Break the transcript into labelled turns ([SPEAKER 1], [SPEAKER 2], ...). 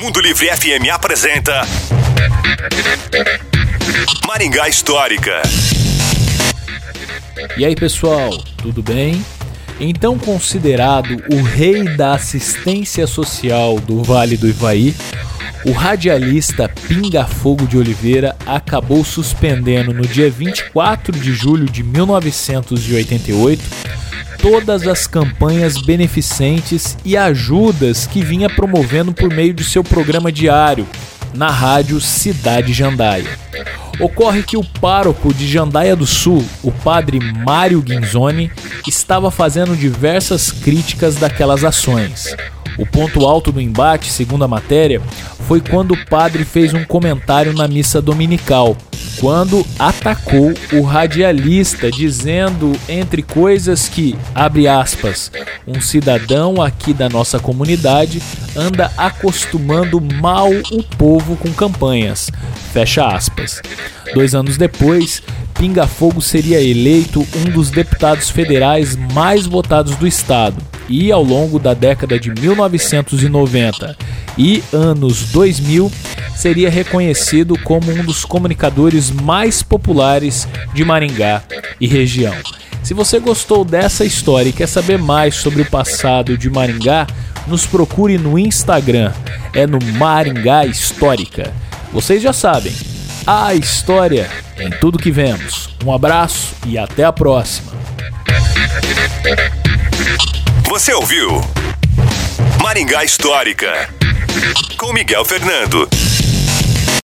[SPEAKER 1] Mundo Livre FM apresenta Maringá Histórica.
[SPEAKER 2] E aí, pessoal, tudo bem? Então, considerado o rei da assistência social do Vale do Ivaí, o radialista Pinga Fogo de Oliveira acabou suspendendo no dia 24 de julho de 1988 todas as campanhas beneficentes e ajudas que vinha promovendo por meio de seu programa diário na rádio Cidade Jandaia. Ocorre que o pároco de Jandaia do Sul, o padre Mário Guinzoni, estava fazendo diversas críticas daquelas ações. O ponto alto do embate, segundo a matéria, foi quando o padre fez um comentário na missa dominical, quando atacou o radialista, dizendo, entre coisas, que, abre aspas, um cidadão aqui da nossa comunidade anda acostumando mal o povo com campanhas, fecha aspas. Dois anos depois, Pinga Fogo seria eleito um dos deputados federais mais votados do estado e, ao longo da década de 1990 e anos 2000, seria reconhecido como um dos comunicadores mais populares de Maringá e região. Se você gostou dessa história e quer saber mais sobre o passado de Maringá, nos procure no Instagram, é no Maringá Histórica. Vocês já sabem, a história em tudo que vemos. Um abraço e até a próxima.
[SPEAKER 1] Você ouviu Maringá Histórica com Miguel Fernando.